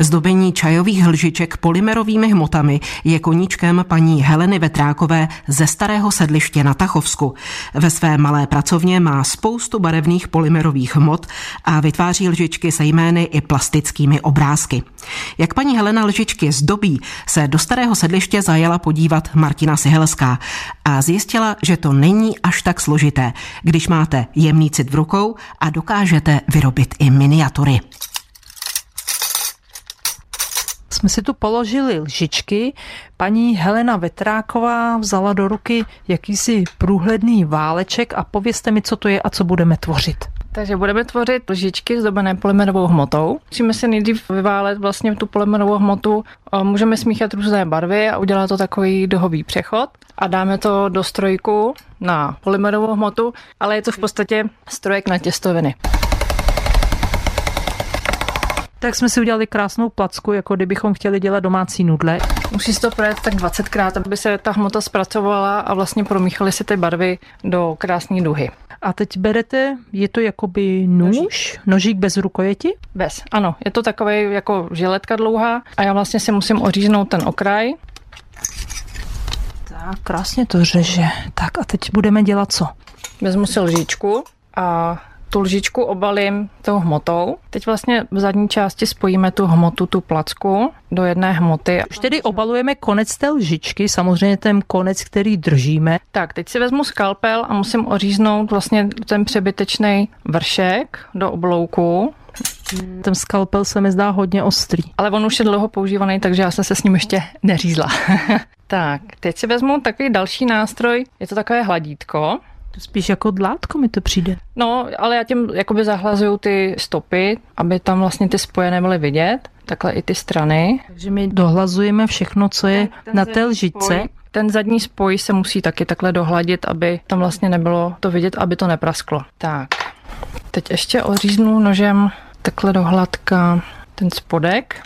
Zdobení čajových lžiček polymerovými hmotami je koníčkem paní Heleny Vetrákové ze starého sedliště na Tachovsku. Ve své malé pracovně má spoustu barevných polymerových hmot a vytváří lžičky se jmény i plastickými obrázky. Jak paní Helena lžičky zdobí, se do starého sedliště zajela podívat Martina Sihelská a zjistila, že to není až tak složité, když máte jemný cit v rukou a dokážete vyrobit i miniatury jsme si tu položili lžičky. Paní Helena Vetráková vzala do ruky jakýsi průhledný váleček a povězte mi, co to je a co budeme tvořit. Takže budeme tvořit lžičky zdobené polymerovou hmotou. Musíme si nejdřív vyválet vlastně tu polymerovou hmotu. Můžeme smíchat různé barvy a udělat to takový dohový přechod. A dáme to do strojku na polymerovou hmotu, ale je to v podstatě strojek na těstoviny. Tak jsme si udělali krásnou placku, jako kdybychom chtěli dělat domácí nudle. Musí to projet tak 20krát, aby se ta hmota zpracovala a vlastně promíchaly se ty barvy do krásné duhy. A teď berete, je to jakoby nůž, nožík, nožík bez rukojeti? Bez, ano. Je to takový jako žiletka dlouhá a já vlastně si musím oříznout ten okraj. Tak, krásně to řeže. Tak a teď budeme dělat co? Vezmu si lžičku a tu lžičku obalím tou hmotou. Teď vlastně v zadní části spojíme tu hmotu, tu placku do jedné hmoty. Už tedy obalujeme konec té lžičky, samozřejmě ten konec, který držíme. Tak, teď si vezmu skalpel a musím oříznout vlastně ten přebytečný vršek do oblouku. Ten skalpel se mi zdá hodně ostrý. Ale on už je dlouho používaný, takže já jsem se s ním ještě neřízla. tak, teď si vezmu takový další nástroj, je to takové hladítko. Spíš jako dlátko mi to přijde. No, ale já tím jakoby zahlazuju ty stopy, aby tam vlastně ty spoje nebyly vidět, takhle i ty strany. Takže my dohlazujeme všechno, co je ten, ten na té lžičce. Spoj, ten zadní spoj se musí taky takhle dohladit, aby tam vlastně nebylo to vidět, aby to neprasklo. Tak, teď ještě oříznu nožem takhle do hladka ten spodek.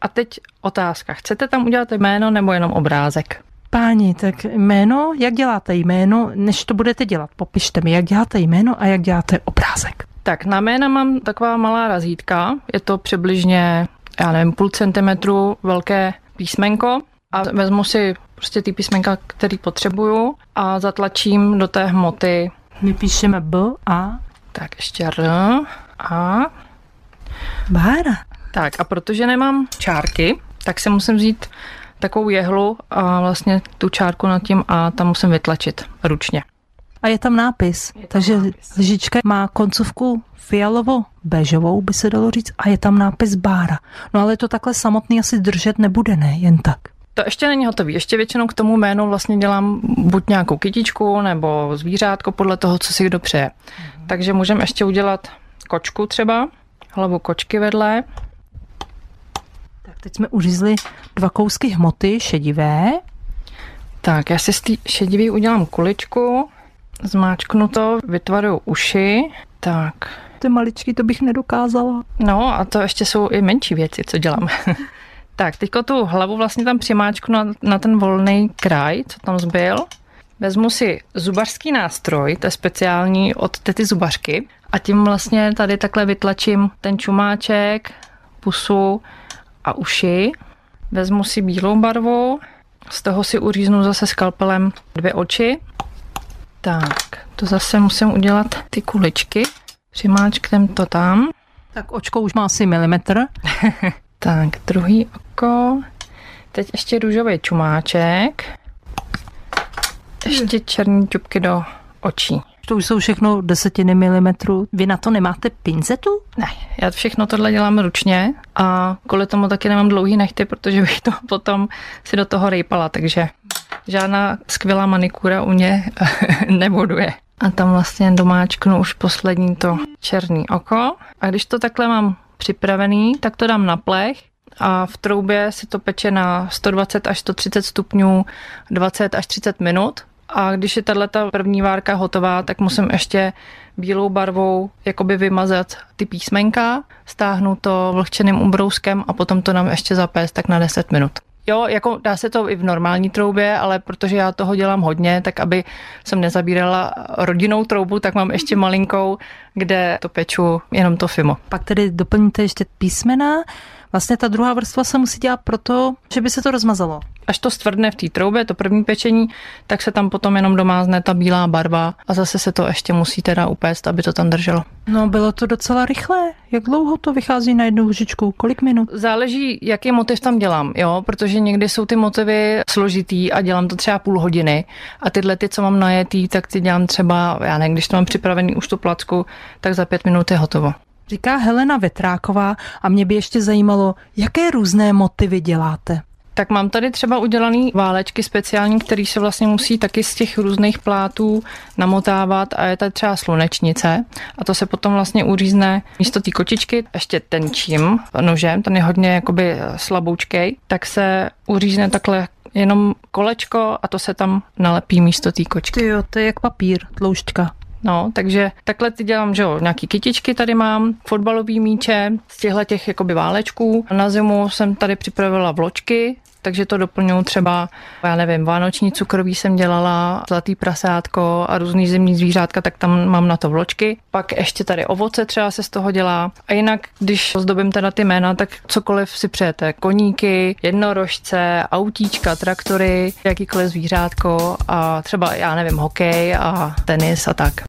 A teď otázka. Chcete tam udělat jméno nebo jenom obrázek? Páni, tak jméno, jak děláte jméno, než to budete dělat? Popište mi, jak děláte jméno a jak děláte obrázek. Tak na jména mám taková malá razítka, je to přibližně, já nevím, půl centimetru velké písmenko a vezmu si prostě ty písmenka, který potřebuju a zatlačím do té hmoty. My píšeme B a? Tak ještě R a? Bára. Tak a protože nemám čárky, tak se musím vzít takovou jehlu a vlastně tu čárku nad tím a tam musím vytlačit ručně. A je tam nápis, je tam takže nápis. lžička má koncovku fialovo bežovou, by se dalo říct, a je tam nápis bára. No ale to takhle samotný asi držet nebude, ne? Jen tak. To ještě není hotový. Ještě většinou k tomu jménu vlastně dělám buď nějakou kytičku nebo zvířátko podle toho, co si kdo přeje. Mm. Takže můžeme ještě udělat kočku třeba, hlavu kočky vedle, Teď jsme uřízli dva kousky hmoty šedivé. Tak, já si z té šedivý udělám kuličku, zmáčknu to, vytvaruju uši. Tak. Ty maličky, to bych nedokázala. No a to ještě jsou i menší věci, co dělám. tak, teďko tu hlavu vlastně tam přimáčknu na, na ten volný kraj, co tam zbyl. Vezmu si zubařský nástroj, to je speciální od tety zubařky a tím vlastně tady takhle vytlačím ten čumáček, pusu a uši. Vezmu si bílou barvu, z toho si uříznu zase skalpelem dvě oči. Tak, to zase musím udělat ty kuličky. Přimáčknem to tam. Tak očko už má asi milimetr. tak, druhý oko. Teď ještě růžový čumáček. Ještě černý čupky do očí. To už jsou všechno desetiny milimetrů. Vy na to nemáte pincetu? Ne, já všechno tohle dělám ručně a kvůli tomu taky nemám dlouhý nechty, protože bych to potom si do toho rejpala, takže žádná skvělá manikura u mě nebuduje. A tam vlastně domáčknu už poslední to černý oko. A když to takhle mám připravený, tak to dám na plech a v troubě si to peče na 120 až 130 stupňů 20 až 30 minut a když je tato první várka hotová, tak musím ještě bílou barvou jakoby vymazat ty písmenka, stáhnu to vlhčeným ubrouskem a potom to nám ještě zapést tak na 10 minut. Jo, jako dá se to i v normální troubě, ale protože já toho dělám hodně, tak aby jsem nezabírala rodinnou troubu, tak mám ještě malinkou, kde to peču jenom to fimo. Pak tedy doplníte ještě písmena, Vlastně ta druhá vrstva se musí dělat proto, že by se to rozmazalo. Až to stvrdne v té troubě, to první pečení, tak se tam potom jenom domázne ta bílá barva a zase se to ještě musí teda upéct, aby to tam drželo. No bylo to docela rychlé. Jak dlouho to vychází na jednu lžičku? Kolik minut? Záleží, jaký motiv tam dělám, jo, protože někdy jsou ty motivy složitý a dělám to třeba půl hodiny a tyhle ty, co mám najetý, tak ty dělám třeba, já nevím, když to mám připravený už tu placku, tak za pět minut je hotovo. Říká Helena Vetráková a mě by ještě zajímalo, jaké různé motivy děláte. Tak mám tady třeba udělaný válečky speciální, který se vlastně musí taky z těch různých plátů namotávat a je tady třeba slunečnice a to se potom vlastně uřízne místo té kočičky ještě tenčím nožem, ten je hodně jakoby slaboučkej, tak se uřízne takhle jenom kolečko a to se tam nalepí místo té kočky. Ty jo, to je jak papír, tloušťka. No, takže takhle ty dělám, že jo, nějaký kytičky tady mám, fotbalový míče z těchto těch jakoby válečků. Na zimu jsem tady připravila vločky, takže to doplňuji třeba, já nevím, vánoční cukroví jsem dělala, zlatý prasátko a různý zimní zvířátka, tak tam mám na to vločky. Pak ještě tady ovoce třeba se z toho dělá. A jinak, když zdobím teda ty jména, tak cokoliv si přejete. Koníky, jednorožce, autíčka, traktory, jakýkoliv zvířátko a třeba, já nevím, hokej a tenis a tak.